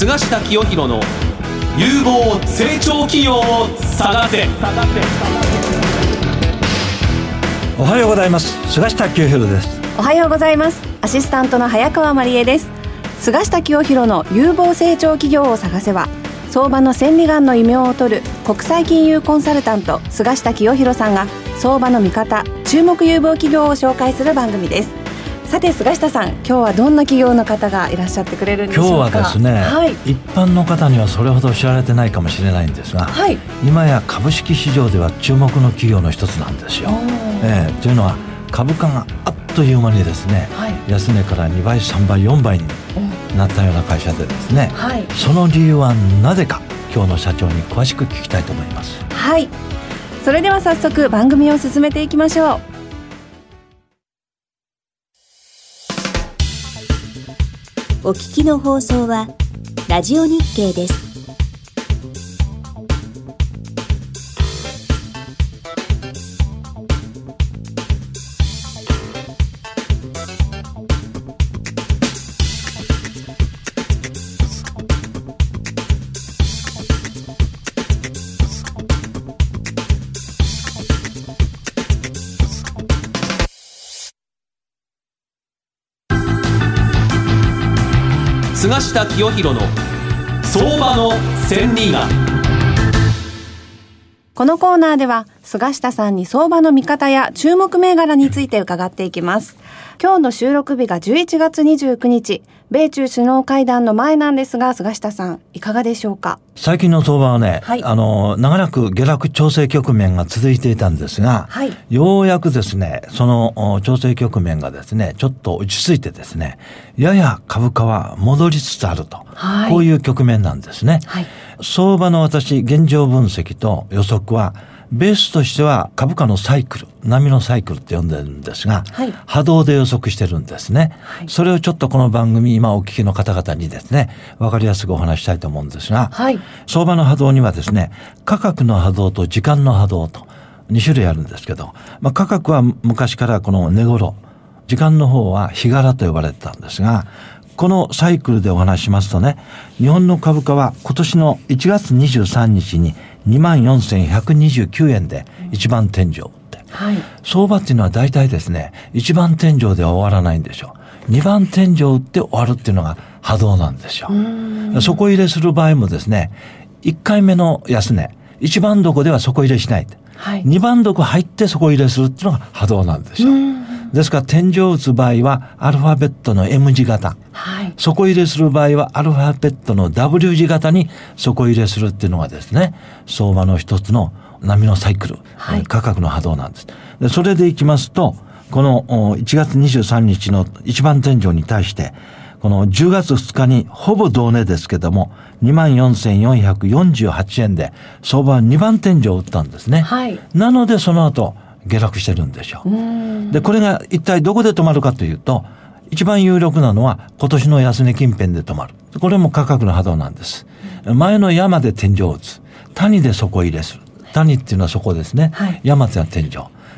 菅下清弘の有望成長企業を探せ。おはようございます。菅下清弘です。おはようございます。アシスタントの早川真理恵です。菅下清弘の有望成長企業を探せは相場の千里眼の異名を取る国際金融コンサルタント菅下清弘さんが相場の見方注目有望企業を紹介する番組ですさて菅下さん今日はどんな企業の方がいらっしゃってくれるんでしょうか？今日はですね、はい、一般の方にはそれほど知られてないかもしれないんですが、はい、今や株式市場では注目の企業の一つなんですよ。えー、というのは株価があっという間にですね、はい、安値から2倍3倍4倍になったような会社でですね、はい、その理由はなぜか今日の社長に詳しく聞きたいと思います。はい。それでは早速番組を進めていきましょうお聞きの放送はラジオ日経です。菅下清弘の相場の千里眼。このコーナーでは菅下さんに相場の見方や注目銘柄について伺っていきます。今日の収録日が11月29日米中首脳会談の前なんですが、菅下さん、いかがでしょうか？最近の相場はね、はい、あの、長らく下落調整局面が続いていたんですが、はい、ようやくですね、その調整局面がですね、ちょっと落ち着いてですね、やや株価は戻りつつあると、はい、こういう局面なんですね。相場の私、現状分析と予測は、ベースとしては株価のサイクル、波のサイクルって呼んでるんですが、はい、波動で予測してるんですね、はい、それをちょっとこの番組、今お聞きの方々にですね、わかりやすくお話したいと思うんですが、はい、相場の波動にはですね、価格の波動と時間の波動と2種類あるんですけど、まあ、価格は昔からこの値頃、時間の方は日柄と呼ばれてたんですが、このサイクルでお話しますとね、日本の株価は今年の1月23日に2万4129円で一番天井って、はい、相場っていうのは大体ですね一番天井では終わらないんでしょう。2番天井って終わるっていうのが波動なんですよ。底入れする場合もですね1回目の安値1番床では底入れしない、はい、2番床入って底入れするっていうのが波動なんですよですから天井を打つ場合はアルファベットの M 字型、はい、底入れする場合はアルファベットの W 字型に底入れするっていうのがですね相場の一つの波のサイクル、はい、価格の波動なんです。でそれでいきますとこの1月23日の一番天井に対してこの10月2日にほぼ同値ですけども、24,448円で相場は2番天井を打ったんですね。はい、なのでその後、下落してるんでしょう。で、これが一体どこで止まるかというと、一番有力なのは今年の安値近辺で止まる。これも価格の波動なんです。前の山で天井を打つ。谷で底入れする。谷っていうのはそこですね。はい、山っていうのは天井。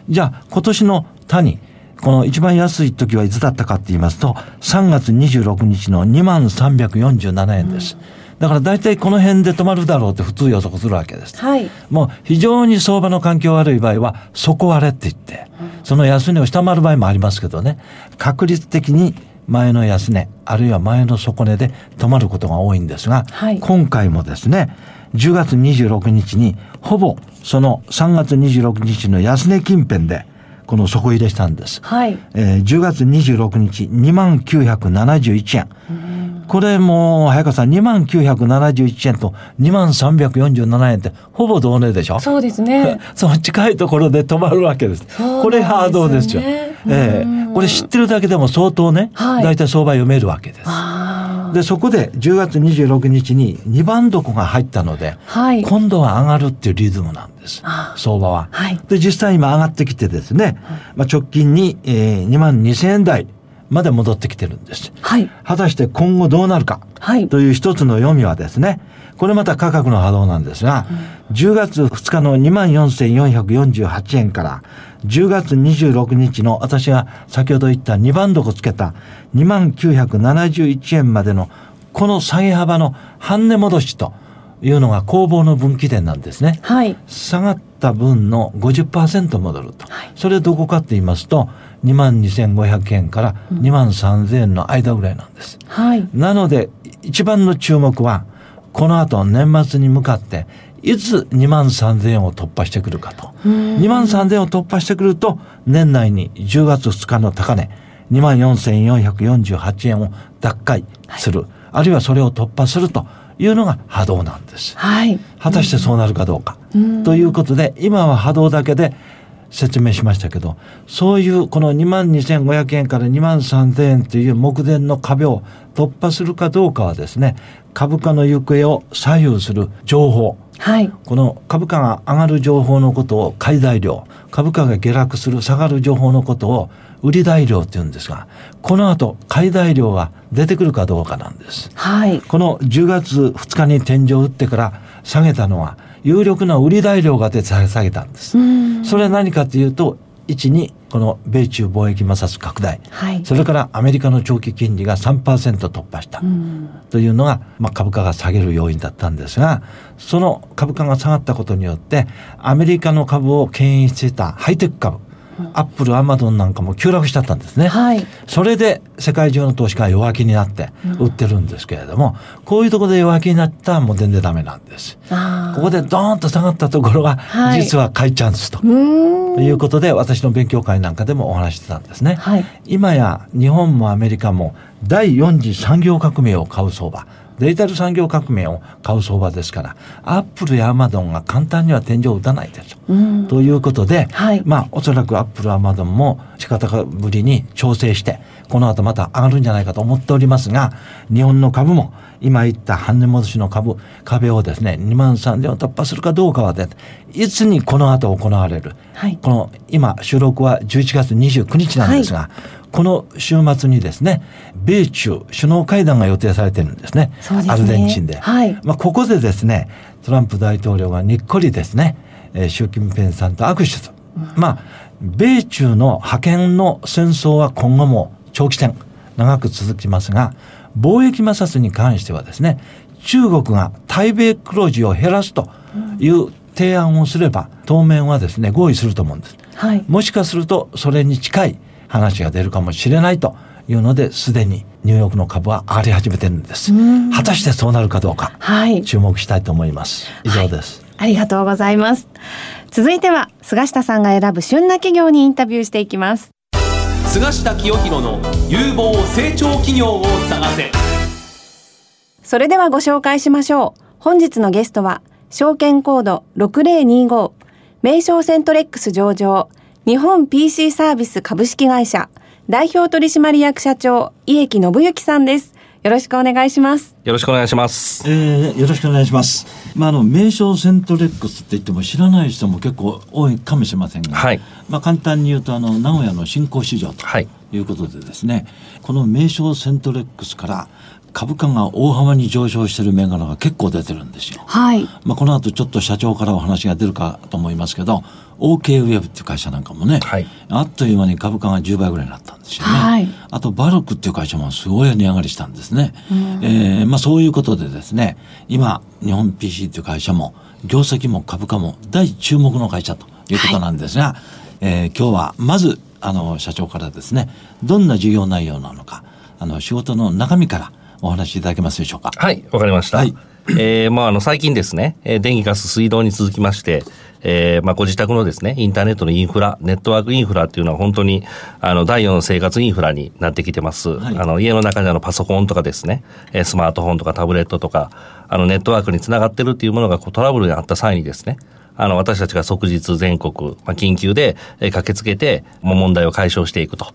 じゃあ今年の谷、この一番安い時はいつだったかって言いますと、3月26日の2万347円です。うんだから大体この辺で止まるだろうって普通予測するわけです。はい、もう非常に相場の環境悪い場合は底割れって言って、その安値を下回る場合もありますけどね、確率的に前の安値、あるいは前の底値で止まることが多いんですが、はい、今回もですね、10月26日にほぼその3月26日の安値近辺でこの底入れしたんです。はい。えー、10月26日2万971円。これも、早川さん、2万971円と2万347円ってほぼ同値でしょ？そうですね。その近いところで止まるわけです。ですね、これハードですよ。ええー、これ知ってるだけでも相当ね、はい、大体相場読めるわけです。でそこで10月26日に2番床が入ったので、はい、今度は上がるっていうリズムなんです相場は。はい、で実際今上がってきてですね、まあ、直近に、えー、2万2000円台まで戻ってきてるんです。はい、果たして今後どうなるかという一つの読みはですね、これまた価格の波動なんですが、うん、10月2日の24,448円から10月26日の私が先ほど言った2番床つけた2971円までのこの下げ幅の半値戻しというのが攻防の分岐点なんですね。はい、下がった分の50%戻ると。はい、それどこかって言いますと、2万2500円から2万3000円の間ぐらいなんです。はい、なので、一番の注目は、この後年末に向かって、いつ2万3000円を突破してくるかと。2万3000円を突破してくると、年内に10月2日の高値、2万4448円を奪回する。はい、あるいはそれを突破するというのが波動なんです。はい。果たしてそうなるかどうか。ということで、今は波動だけで説明しましたけど、そういうこの2万2500円から2万3000円という目前の壁を突破するかどうかはですね、株価の行方を左右する情報。はい、この株価が上がる情報のことを買い材料、株価が下落する下がる情報のことを売り材料って言うんですが、この後買い材料が出てくるかどうかなんです。はい。この10月2日に天井を打ってから下げたのは、有力な売り材料が出て下げたんです。それは何かというと、1にこの米中貿易摩擦拡大、はい、それからアメリカの長期金利が3%突破した。というのが、まあ、株価が下げる要因だったんですがその株価が下がったことによってアメリカの株を牽引していたハイテク株アップル、アマゾンなんかも急落しちゃったんですね。はい、それで世界中の投資家は弱気になって売ってるんですけれども、うん、こういうところで弱気になったらもう全然ダメなんです。ここでドーンと下がったところが、実は買いチャンスと、はい、ということで私の勉強会なんかでもお話してたんですね。はい、今や日本もアメリカも第4次産業革命を買う相場。デジタル産業革命を買う相場ですから、アップルやアマゾンが簡単には天井を打たないですうん、ということで、はい、まあ、おそらくアップル、アマゾンも久しぶりに調整して、この後また上がるんじゃないかと思っておりますが、日本の株も、今言った半値戻しの株、壁をですね、2万3000を突破するかどうかはで、いつにこの後行われる。はい、この、今、収録は11月29日なんですが、はいこの週末にですね、米中首脳会談が予定されてるんですね。すねアルゼンチンで。はい、まあ、ここでですね、トランプ大統領がにっこりですね、えー、習近平さんと握手する。うん、まあ、米中の覇権の戦争は今後も長期戦、長く続きますが、貿易摩擦に関してはですね、中国が対米黒字を減らすという提案をすれば、当面はですね、合意すると思うんです。はい、もしかすると、それに近い話が出るかもしれないというのですでにニューヨークの株は上がり始めてるんです。果たしてそうなるかどうか、はい、注目したいと思います。以上です、はい、ありがとうございます。続いては菅下さんが選ぶ旬な企業にインタビューしていきます。菅下清弘の有望成長企業を探せ。それではご紹介しましょう。本日のゲストは証券コード6025名称セントレックス上場日本 PC サービス株式会社代表取締役社長家木信之さんです。よろしくお願いします。よろしくお願いします。えー、よろしくお願いします。まあ、あの、名称セントレックスって言っても知らない人も結構多いかもしれませんが、はい、まあ、簡単に言うと、あの、名古屋の新興市場ということでですね、はい、この名称セントレックスから株価が大幅に上昇している銘柄が結構出てるんですよ。はい。まあ、この後ちょっと社長からお話が出るかと思いますけど、OK ウェブっていう会社なんかもね、はい、あっという間に株価が10倍ぐらいになったんですよね。はい、あと、バルクっていう会社もすごい値上がりしたんですね。えー、まあ、そういうことでですね、今、日本 PC っていう会社も、業績も株価も大注目の会社ということなんですが、はい、えー、今日はまず、あの、社長からですね、どんな事業内容なのか、あの、仕事の中身から、お話しいただけますでしょうか。はい、わかりました。はい、えー、まあ、あの、最近ですね、えー、電気ガス水道に続きまして、えー、まあ、ご自宅のですね、インターネットのインフラ、ネットワークインフラっていうのは本当に、あの、第4の生活インフラになってきてます。はい、あの、家の中であの、パソコンとかですね、スマートフォンとかタブレットとか、あの、ネットワークにつながってるっていうものがこうトラブルにあった際にですね、あの、私たちが即日全国、まあ、緊急で、え駆けつけて、もう問題を解消していくと。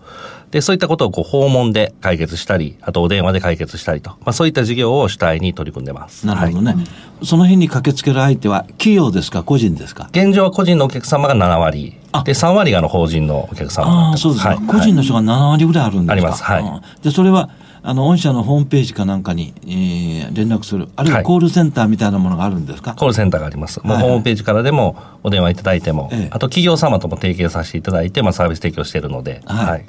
で、そういったことをこう訪問で解決したり、あとお電話で解決したりと。まあ、そういった事業を主体に取り組んでます。なるほどね。はい、その日に駆けつける相手は企業ですか、個人ですか？現状は個人のお客様が7割。で、3割がの法人のお客様。ああ、そうですか、はい、個人の人が7割ぐらいあるんですか、あります。はい。で、それは、あの、御社のホームページかなんかに、えー、連絡する、あるいはコールセンターみたいなものがあるんですか、はい、コールセンターがあります。もうホームページからでもお電話いただいても、ええ、あと企業様とも提携させていただいて、まあ、サービス提供しているので。はい、はい。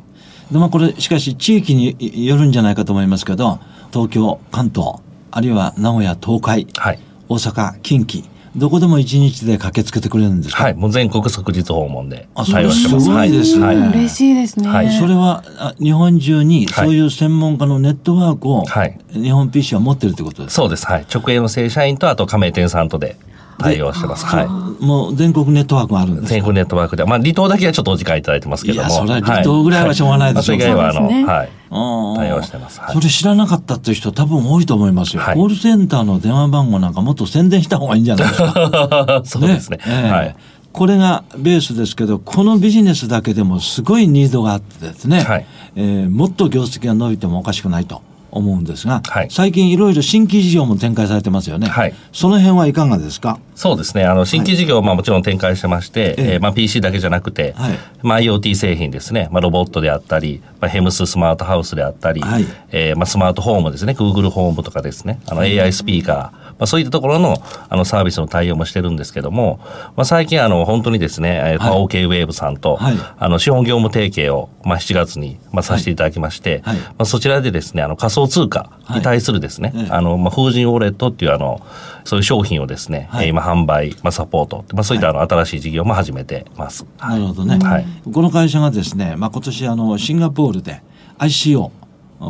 でまあ、これしかし地域によるんじゃないかと思いますけど東京関東あるいは名古屋東海、はい、大阪近畿どこでも一日で駆けつけてくれるんですか？はい、もう全国即日訪問で対応してます。すごいですね。はい、嬉しいですね。はい、それは日本中にそういう専門家のネットワークを、はい、日本 PC は持ってるってことですか？そうです。はい。直営の正社員とあと加盟店さんとで対応してます。はい。もう全国ネットワークがあるんです全国ネットワークで。まあ離島だけはちょっとお時間いただいてますけども。いや、それは離島ぐらいはしょうがないですよね。それ以外はあの、はい。対応してます、はい、それ知らなかったっていう人多分多いと思いますよ、はい、コールセンターの電話番号なんかもっと宣伝した方がいいんじゃないですか？そうですね、ねえー、はいこれがベースですけど、このビジネスだけでもすごいニーズがあってですね、はい、えー、もっと業績が伸びてもおかしくないと。思うんですが、はい、最近いろいろ新規事業も展開されてますよね。はい、その辺はいかがですか？そうですね。あの、新規事業、まあもちろん展開してまして、ええまあ PC だけじゃなくて、はい、まあ IoT 製品ですね。まあロボットであったり、まあヘムススマートハウスであったり、はい、えー、まあスマートホームですね。Google ホームとかですね。あの AI スピーカー、まあ、そういったところのあのサービスの対応もしてるんですけども、まあ、最近あの本当にですね、はい、OK ウェーブさんと、はい、あの資本業務提携を、まあ、7月に、まあ、させていただきまして、はい、まあ、そちらでですねあの仮想通貨に対するですね、あのまあ、風神ウォレットっていうあのそういう商品をですね、はい、今販売、まあ、サポート、まあ、そういったあの新しい事業も始めてます。なるほどね、はい、この会社がですね、まあ、今年あのシンガポールで ICO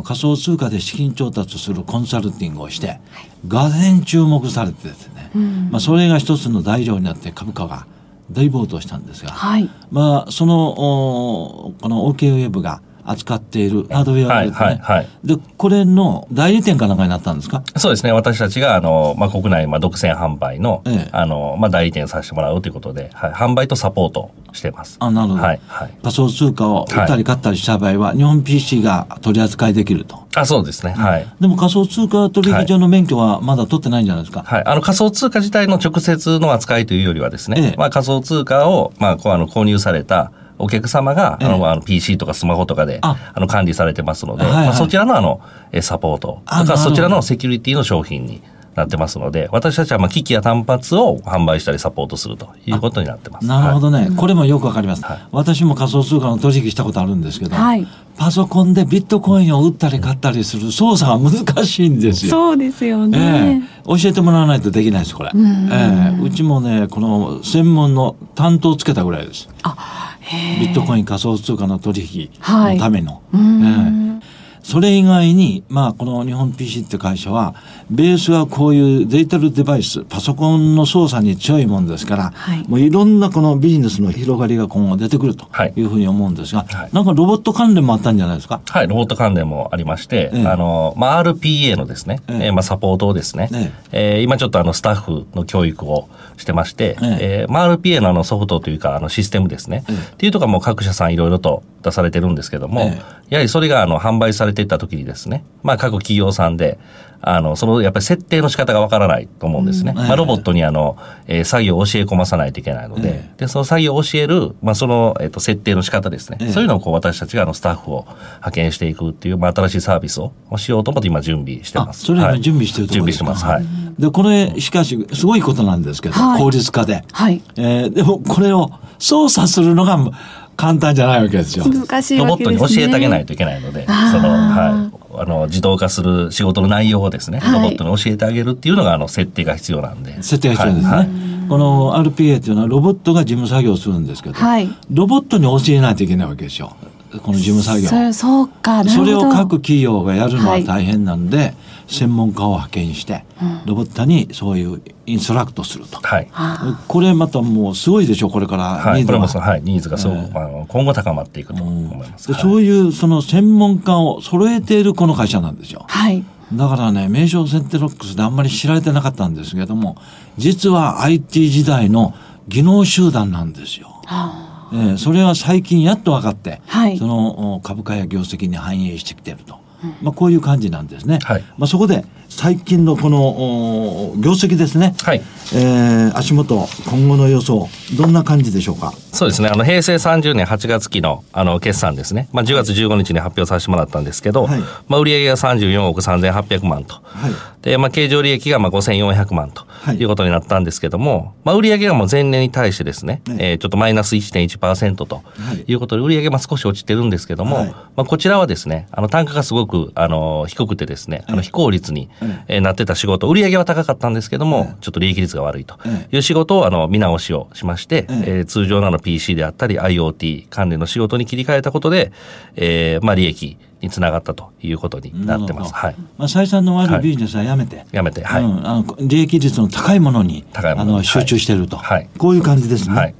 仮想通貨で資金調達するコンサルティングをして、がぜん注目されてですね、うん、まあ、それが一つの材料になって株価が大暴騰したんですが、はい、まあ、そのこの OK ウェブが扱っているハードウェアですね。はいはいはい、で、これの代理店かなんかになったんですか？そうですね。私たちが、あの、まあ、国内、まあ、独占販売の、ええ、あの、まあ、代理店させてもらうということで、はい、販売とサポートしてます。あ、なるほど。はい。はい、仮想通貨を売ったり買ったりした場合は、日本 PC が取り扱いできると。あ、そうですね。はい。でも仮想通貨取引所の免許はまだ取ってないんじゃないですか？はい。あの仮想通貨自体の直接の扱いというよりはですね、ええ、まあ仮想通貨を、まあ、こうあの購入された、お客様が、あの、あの PC とかスマホとかで、あ。の、管理されてますので、まあ、そちらのあの、サポートとか、そちらのセキュリティの商品になってますので、私たちはまあ機器や単発を販売したりサポートするということになってます。なるほどね、はい、これもよくわかります、はい、私も仮想通貨の取引したことあるんですけど、はい、パソコンでビットコインを売ったり買ったりする操作が難しいんですよ。そうですよね、えー、教えてもらわないとできないです、これ。うえー、うちもね、この専門の担当をつけたぐらいです。あビットコイン仮想通貨の取引のための。はいえーそれ以外に、まあ、この日本 PC って会社は、ベースはこういうデジタルデバイス、パソコンの操作に強いもんですから、はい、もういろんなこのビジネスの広がりが今後出てくるとい。うふうに思うんですが、はい、なんかロボット関連もあったんじゃないですか？はい、ロボット関連もありまして、ええ、あの、まあ、RPA のですね、ええ。まあ、サポートをですね、ええ。えー、今ちょっとあの、スタッフの教育をしてまして、ええ。えー、まあ、RPA のあのソフトというか、あの、システムですね、ええ、っていうとかも各社さんいろいろと出されてるんですけども、ええ、やはりそれがあの販売されていった時にですね、まあ各企業さんで、あの、そのやっぱり設定の仕方がわからないと思うんですね。うん、まあロボットにあの、えー、作業を教え込まさないといけないので、え、で、その作業を教える、まあその、えっ、ー、と、設定の仕方ですね。そういうのをこう私たちがあのスタッフを派遣していくっていう、まあ新しいサービスをしようと思って今準備してます。それは準備してるところですか、準備してます。はい。で、これ、しかし、すごいことなんですけど、はい、効率化で。はい。えー、でもこれを操作するのが、簡単じゃないわけですよ。難しい、ね、ロボットに教えてあげないといけないので、その、はい。あの、自動化する仕事の内容をですね、はい、ロボットに教えてあげるっていうのが、あの、設定が必要なんで。設定が必要ですね。はい、この RPA っていうのはロボットが事務作業をするんですけど、はい、ロボットに教えないといけないわけですよ。この事務作業。そそうか、それを各企業がやるのは大変なんで、専門家を派遣して、ロボットにそういうインストラクトすると、はい、これまたもうすごいでしょこれから。はい、これもはい、ニーズがそう、えー、あの今後高まっていくと思います、うん、そういうその専門家を揃えているこの会社なんですよ。はい。だからね、名称センテロックスであんまり知られてなかったんですけども、実は IT 時代の技能集団なんですよ。はあ、えー、それは最近やっと分かって、はい、その株価や業績に反映してきてると。まあ、こういう感じなんですね。はい、まあ、そこで、最近のこの業績ですね、はい。えー、足元、今後の予想、どんな感じでしょうか？そうですね、あの平成30年8月期のあの決算ですね、まあ、10月15日に発表させてもらったんですけど、はい、まあ、売上が34億3800万と、はい、でまあ、経常利益がまあ5400万とい。うことになったんですけども、まあ、売上がもう前年に対してですね、はい、えー、ちょっとマイナス1.1%とい。うことで、売上まあ少し落ちてるんですけども、まあ、こちらはですね、あの単価がすごくあの低くてですね、あの非効率に、えなってた仕事、売上は高かったんですけども、ちょっと利益率が悪いと。いう仕事をあの見直しをしまして、えー、通常の PC であったり IoT 関連の仕事に切り替えたことで、えー、まあ利益につながったということになってます。はい。まあ採算の悪いビジネスはやめて、はい、やめて、はい、うん、あの利益率の高いものに高いものあの集中していると、はい、こういう感じですね。はい。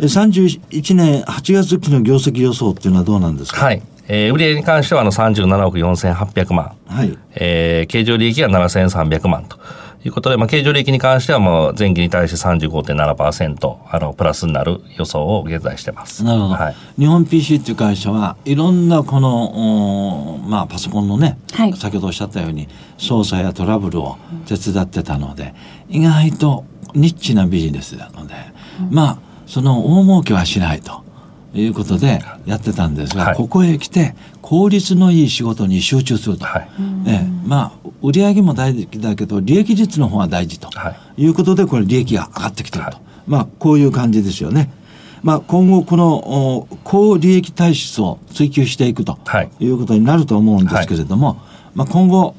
31年8月期の業績予想っていうのはどうなんですか？はい。えー、売上に関してはあの37億4800万、はいえー、経常利益が7300万と。いうことで、まあ、経常利益に関してはもう前期に対して35.7%あのプラスになる予想を現在してます。なるほど。はい、日本 PC っていう会社はいろんなこのまあパソコンのね、はい、先ほどおっしゃったように操作やトラブルを手伝ってたので、意外とニッチなビジネスなので、うん、まあその大儲けはしないと。いうことでやってたんですが、はい、ここへ来て効率のいい仕事に集中すると、はい、えまあ売上も大事だけど利益率の方が大事とい。うことでこれ利益が上がってきてると、はい、まあこういう感じですよね。まあ、今後、この高利益体質を追求していくとい。うことになると思うんですけれども、まあ、今後、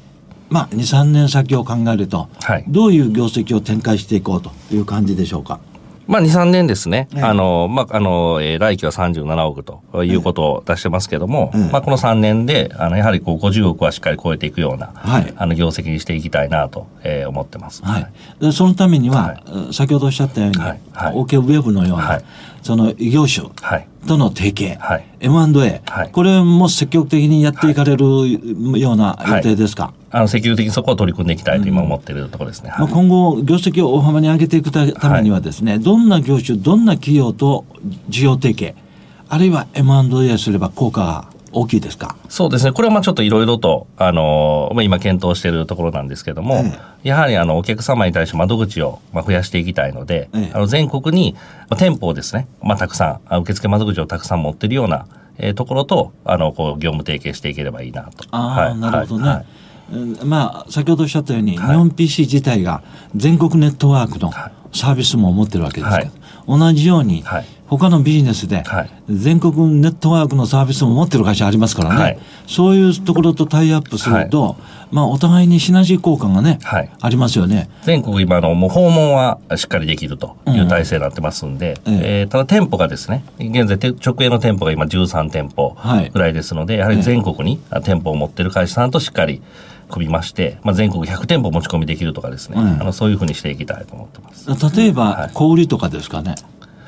まあ、2、3年先を考えると、どういう業績を展開していこうという感じでしょうか。まあ、2、3年ですね。あの、まあ、あの、えー、来期は37億ということを出してますけども、まあ、この3年で、あの、やはりこう、50億はしっかり超えていくような、はい、あの、業績にしていきたいなと、えー、思ってます。はい。でそのためには、はい、先ほどおっしゃったように、はい、はい、OK ウェブのような、はい、その異業種との提携、はい、M&A、はい、これも積極的にやっていかれるような予定ですか、あの積極的にそこを取り組んでいきたいと今思っているところですね。まあ、今後、業績を大幅に上げていくためにはですね、どんな業種、どんな企業と事業提携、あるいは M&A すれば効果が大きいですか？そうですね。これはまあちょっといろいろと、あの、まあ、今検討しているところなんですけども、ええ、やはりあの、お客様に対して窓口をまあ増やしていきたいので、え、あの、全国に、まあ、店舗をですね、まあ、たくさん、受付窓口をたくさん持っているような、えー、ところと、あの、こう、業務提携していければいいなと。ああ、はい、なるほどね。はいまあ、先ほどおっしゃったように、はい、日本 PC 自体が全国ネットワークのサービスも持ってるわけですけど、はい、同じように、はい、他のビジネスで、全国ネットワークのサービスも持ってる会社ありますからね、はい、そういうところとタイアップすると、はい、まあ、お互いにシナジー効果がね、はい、ありますよね。全国今のもう訪問はしっかりできるという体制になってますんで、うん、えー、ただ店舗がですね、現在直営の店舗が今13店舗ぐらいですので、やはり全国に店舗を持ってる会社さんとしっかり組みまして、まあ、全国100店舗持ち込みできるとかですね、うん、あのそういうふうにしていきたいと思ってます。例えば、小売りとかですかね。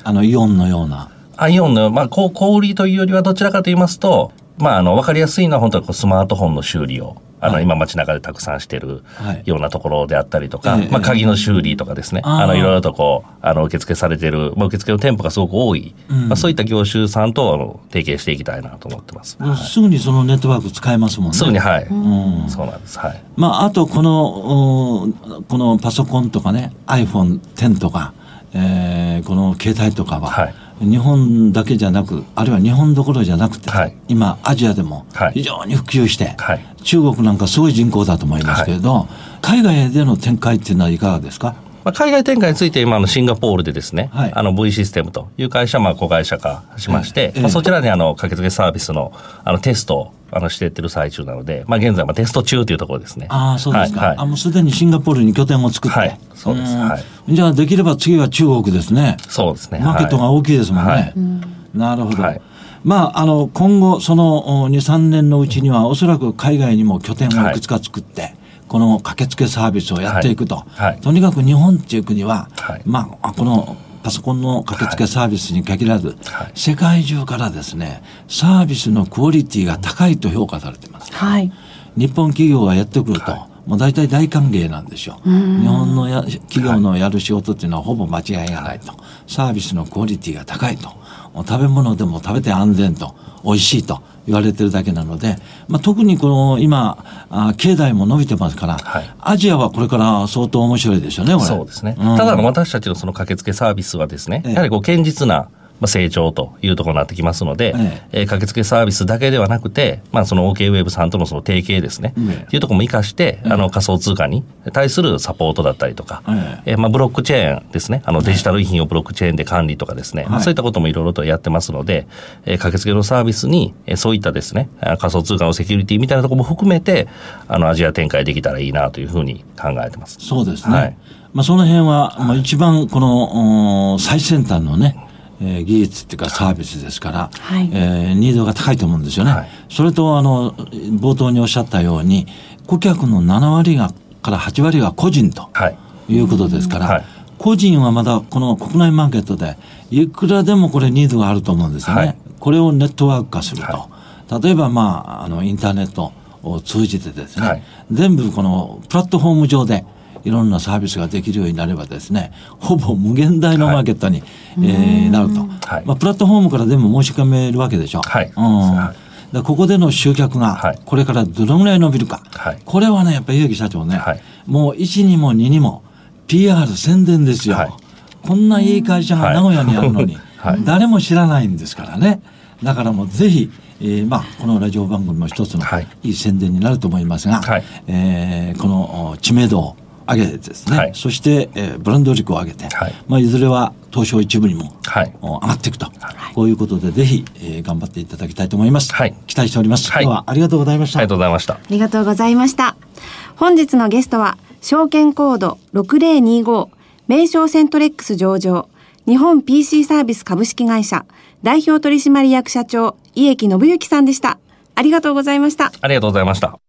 あの、イオンのような。あ、イオンの、まあ、小売りというよりはどちらかと言いますと、まあ、あの、わかりやすいのは本当にスマートフォンの修理を、あの、はい、今街中でたくさんしてるようなところであったりとか、はい、まあ、鍵の修理とかですね、あの、いろいろとこう、あの、受付されてる、まあ、受付の店舗がすごく多い、うん、まあ、そういった業種さんと、あの、提携していきたいなと思ってます。はい、すぐにそのネットワーク使えますもんね。すぐに、はい。うん、そうなんです。はい。まあ、あと、この、このパソコンとかね、iPhone10 とか、えー、この携帯とかは、はい日本だけじゃなくあるいは日本どころじゃなくて、はい、今アジアでも非常に普及して、はい、中国なんかすごい人口だと思いますけれど、はい、海外での展開っていうのはいかがですか？まあ、海外展開について今のシンガポールでですね、はい、あの V システムという会社、まあ、子会社化しまして、ええまあ、そちらであの駆けつけサービスのあのテストをあのしていってる最中なので、まあ、現在まあテスト中というところですね。ああ、そうですか。はい、あもうすでにシンガポールに拠点を作って。はい、そうです。はい、じゃあできれば次は中国ですね。そうですね。マーケットが大きいですもんね。はい、なるほど。はいまあ、あの今後、その2、3年のうちには、おそらく海外にも拠点をいくつか作って、この駆けつけサービスをやっていくと、はい。はい、とにかく日本っていう国は、はい、まあ、このパソコンの駆けつけサービスに限らず、世界中からですねサービスのクオリティが高いと評価されています、日本企業がやってくると、もう大体大歓迎なんですよ。日本のや企業のやる仕事っていうのはほぼ間違いがないと。サービスのクオリティが高いと。食べ物でも食べて安全と、美味しいと言われてるだけなので、まあ、特にこの今あ経済も伸びてますから、はい、アジアはこれから相当面白いですよねそうですね、うん、ただ私たちのその駆けつけサービスはですね、やはりこう堅実なまあ、成長というところになってきますので、ええ。ー、駆けつけサービスだけではなくて、まあ、その OK ウェブさんとのその提携ですね、ええ、いうところも生かして、あの仮想通貨に対するサポートだったりとか、ええ。ー、まあ、ブロックチェーンですね、あのデジタル遺品をブロックチェーンで管理とかですね、まあ、そういったこともいろいろとやってますので、えー、駆けつけのサービスに、えー、そういったですね、仮想通貨のセキュリティみたいなところも含めて、あのアジア展開できたらいいなというふうに考えてます。そうですね。はい、まあ、その辺は、まあ、一番この最先端のね、えー、技術っていうかサービスですから、はい、えー、ニードが高いと思うんですよね。はい、それとあの冒頭におっしゃったように顧客の7割がから8割が個人とい。うことですから、はい、個人はまだこの国内マーケットでいくらでもこれニードがあると思うんですよね。これをネットワーク化すると、例えばまああのインターネットを通じてですね、全部このプラットフォーム上でいろんなサービスができるようになればですねほぼ無限大のマーケットに、はい、えー、なると、はい、まあ、プラットフォームからでも申し込めるわけでしょ？はい、うん。だここでの集客がこれからどのぐらい伸びるか、はい、これはねやっぱり植木社長ね、はい、もう1にも2にも PR 宣伝ですよ、はい、こんないい会社が名古屋にあるのに、誰も知らないんですからね。だからもうぜひえーまあ、このラジオ番組も一つのいい宣伝になると思いますが、はい、えー、この知名度を上げてですね、はい、そして、えー、ブランド力を上げて、はい。まあ、いずれは東証一部にも、はい、上がっていくと、はい、こういうことでぜひ、えー、頑張っていただきたいと思います、はい、期待しております、はい、今日はありがとうございました。ありがとうございました。ありがとうございました。本日のゲストは証券コード6025名称セントレックス上場日本 PC サービス株式会社代表取締役社長家木信之さんでした。ありがとうございました。ありがとうございました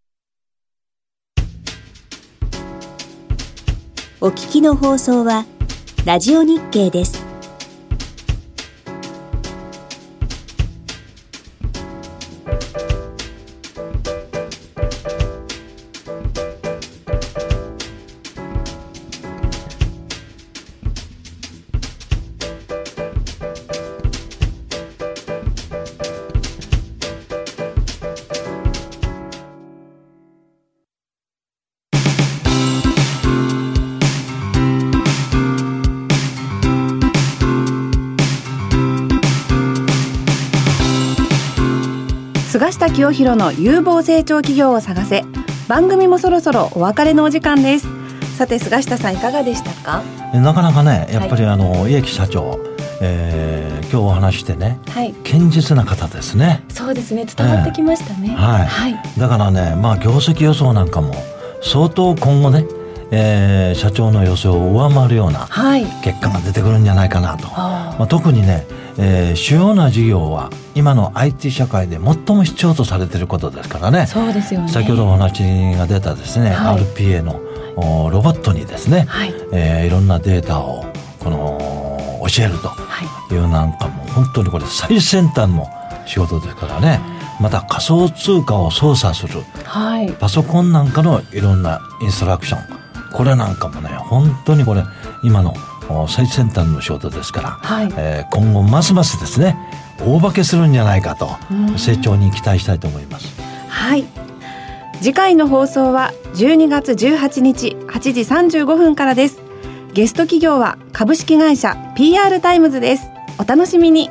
お聞きの放送は、ラジオ日経です。菅下清弘の有望成長企業を探せ。番組もそろそろお別れのお時間です。さて菅下さんいかがでしたか？なかなかねやっぱりあの、家木社長えー、今日お話してね、はい、堅実な方ですね。そうですね。伝わってきましたね、えー、はい、はい、だからねまあ業績予想なんかも相当今後ねえー、社長の予想を上回るような結果が出てくるんじゃないかなと、はい、まあ、特にね、えー、主要な事業は今の IT 社会で最も必要とされていることですからね。そうですよね。先ほどお話が出たですね、はい、RPA のロボットにですね、はい。えー、いろんなデータをこの教えるとい。うなんかも本当にこれ最先端の仕事ですからね。また仮想通貨を操作する、はい、パソコンなんかのいろんなインストラクション。これなんかもね本当にこれ今の最先端の仕事ですから、はい、えー、今後ますますですね大化けするんじゃないかと成長に期待したいと思います。はい。次回の放送は12月18日8時35分からです。ゲスト企業は株式会社 PR タイムズです。お楽しみに